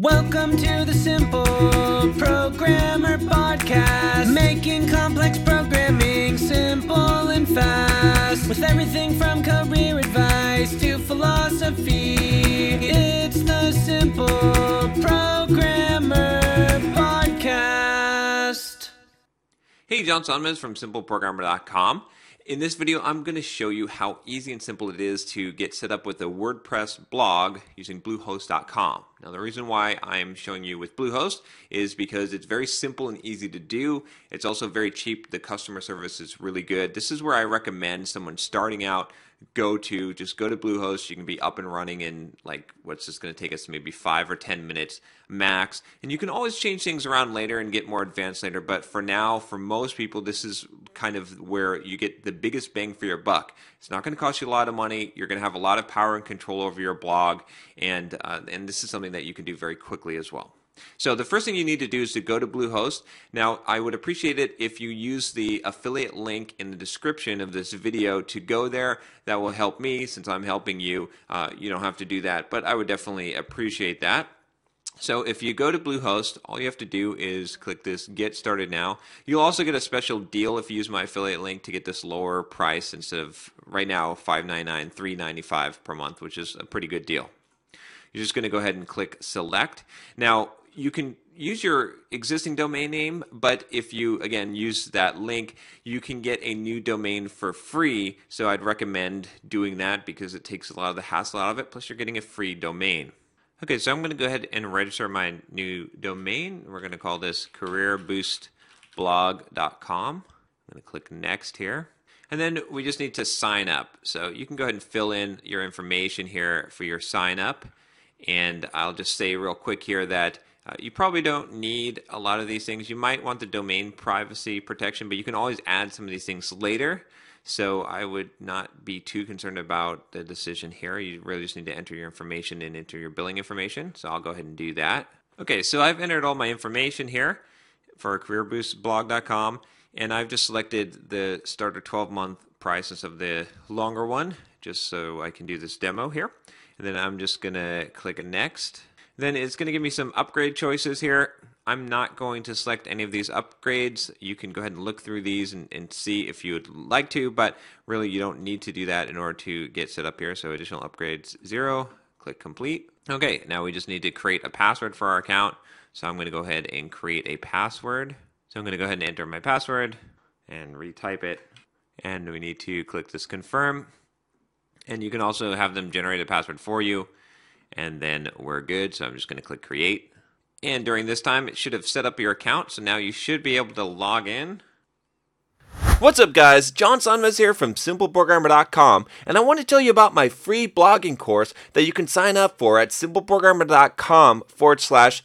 Welcome to the Simple Programmer Podcast, making complex programming simple and fast. With everything from career advice to philosophy, it's the Simple Programmer Podcast. Hey, John Sonmez from SimpleProgrammer.com. In this video, I'm going to show you how easy and simple it is to get set up with a WordPress blog using Bluehost.com. Now, the reason why I'm showing you with Bluehost is because it's very simple and easy to do. It's also very cheap. The customer service is really good. This is where I recommend someone starting out go to just go to bluehost you can be up and running in like what's just going to take us maybe five or ten minutes max and you can always change things around later and get more advanced later but for now for most people this is kind of where you get the biggest bang for your buck it's not going to cost you a lot of money you're going to have a lot of power and control over your blog and uh, and this is something that you can do very quickly as well so the first thing you need to do is to go to Bluehost. Now, I would appreciate it if you use the affiliate link in the description of this video to go there. That will help me since I'm helping you. Uh, you don't have to do that, but I would definitely appreciate that. So if you go to Bluehost, all you have to do is click this Get Started Now. You'll also get a special deal if you use my affiliate link to get this lower price instead of right now $5.99, $3.95 per month, which is a pretty good deal. You're just going to go ahead and click Select. Now, you can use your existing domain name, but if you, again, use that link, you can get a new domain for free. So I'd recommend doing that because it takes a lot of the hassle out of it. Plus, you're getting a free domain. Okay, so I'm going to go ahead and register my new domain. We're going to call this careerboostblog.com. I'm going to click Next here. And then we just need to sign up. So you can go ahead and fill in your information here for your sign up. And I'll just say real quick here that uh, you probably don't need a lot of these things. You might want the domain privacy protection, but you can always add some of these things later. So I would not be too concerned about the decision here. You really just need to enter your information and enter your billing information. So I'll go ahead and do that. Okay, so I've entered all my information here for careerboostblog.com, and I've just selected the starter 12 month price instead of the longer one, just so I can do this demo here. And then I'm just going to click next. Then it's going to give me some upgrade choices here. I'm not going to select any of these upgrades. You can go ahead and look through these and, and, see if you would like to, but really you don't need to do that in order to get set up here. So additional upgrades, zero, click complete. Okay, now we just need to create a password for our account. So I'm going to go ahead and create a password. So I'm going to go ahead and enter my password and retype it. And we need to click this confirm. And you can also have them generate a password for you and then we're good. So I'm just going to click create. And during this time, it should have set up your account. So now you should be able to log in. What's up, guys? John Sonmez here from SimpleProgrammer.com, and I want to tell you about my free blogging course that you can sign up for at SimpleProgrammer.com forward slash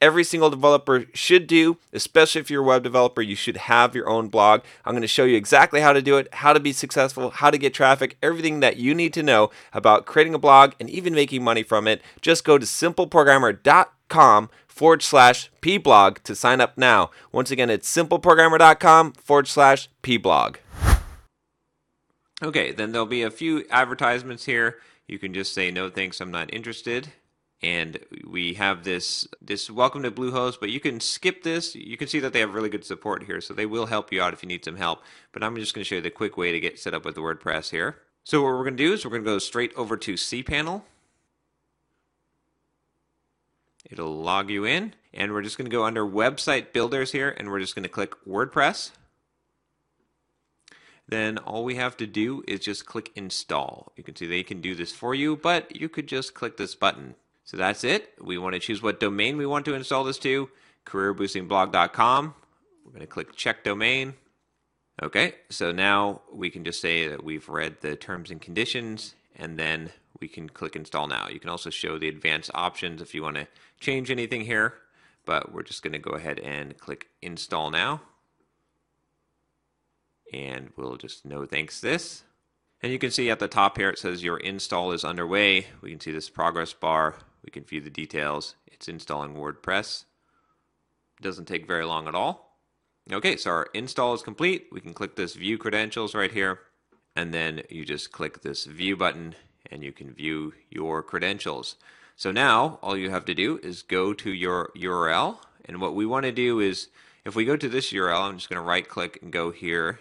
every single developer should do, especially if you're a web developer, you should have your own blog. I'm going to show you exactly how to do it, how to be successful, how to get traffic, everything that you need to know about creating a blog and even making money from it. Just go to simpleprogrammer.com forward slash pblog to sign up now. Once again, it's simpleprogrammer.com forward slash pblog. Okay, then there'll be a few advertisements here. You can just say, no thanks, I'm not interested and we have this this welcome to bluehost but you can skip this. You can see that they have really good support here so they will help you out if you need some help. But i'm just going to show you the quick way to get set up with wordpress here. So what we're going to do is we're going to go straight over to cpanel. It'll log you in and we're just going to go under website builders here and we're just going to click wordpress. Then all we have to do is just click install. You can see they can do this for you, but you could just click this button so that's it. We want to choose what domain we want to install this to, careerboostingblog.com. We're going to click check domain. Okay, so now we can just say that we've read the terms and conditions and then we can click install now. You can also show the advanced options if you want to change anything here, but we're just going to go ahead and click install now. And we'll just no thanks this. And you can see at the top here it says your install is underway. We can see this progress bar. We can view the details. It's installing WordPress. It doesn't take very long at all. Okay, so our install is complete. We can click this view credentials right here. And then you just click this view button and you can view your credentials. So now all you have to do is go to your URL. And what we want to do is if we go to this URL, I'm just going to right click and go here.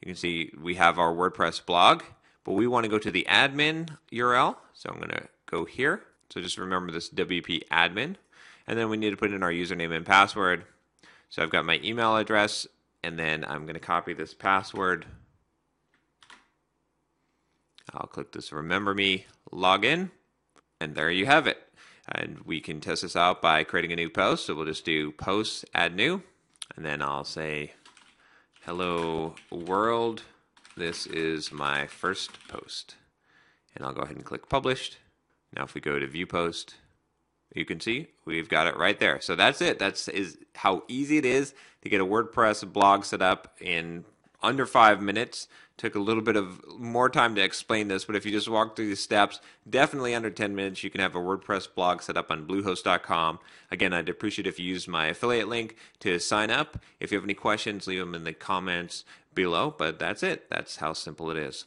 You can see we have our WordPress blog, but we want to go to the admin URL. So I'm going to go here. So just remember this WP admin. And then we need to put in our username and password. So I've got my email address, and then I'm going to copy this password. I'll click this remember me, login, and there you have it. And we can test this out by creating a new post. So we'll just do post, add new, and then I'll say, hello world. This is my first post. And I'll go ahead and click published. Now if we go to view post, you can see we've got it right there. So that's it. That's is how easy it is to get a WordPress blog set up in under five minutes. Took a little bit of more time to explain this, but if you just walk through these steps, definitely under 10 minutes, you can have a WordPress blog set up on Bluehost.com. Again, I'd appreciate if you use my affiliate link to sign up. If you have any questions, leave them in the comments below. But that's it. That's how simple it is.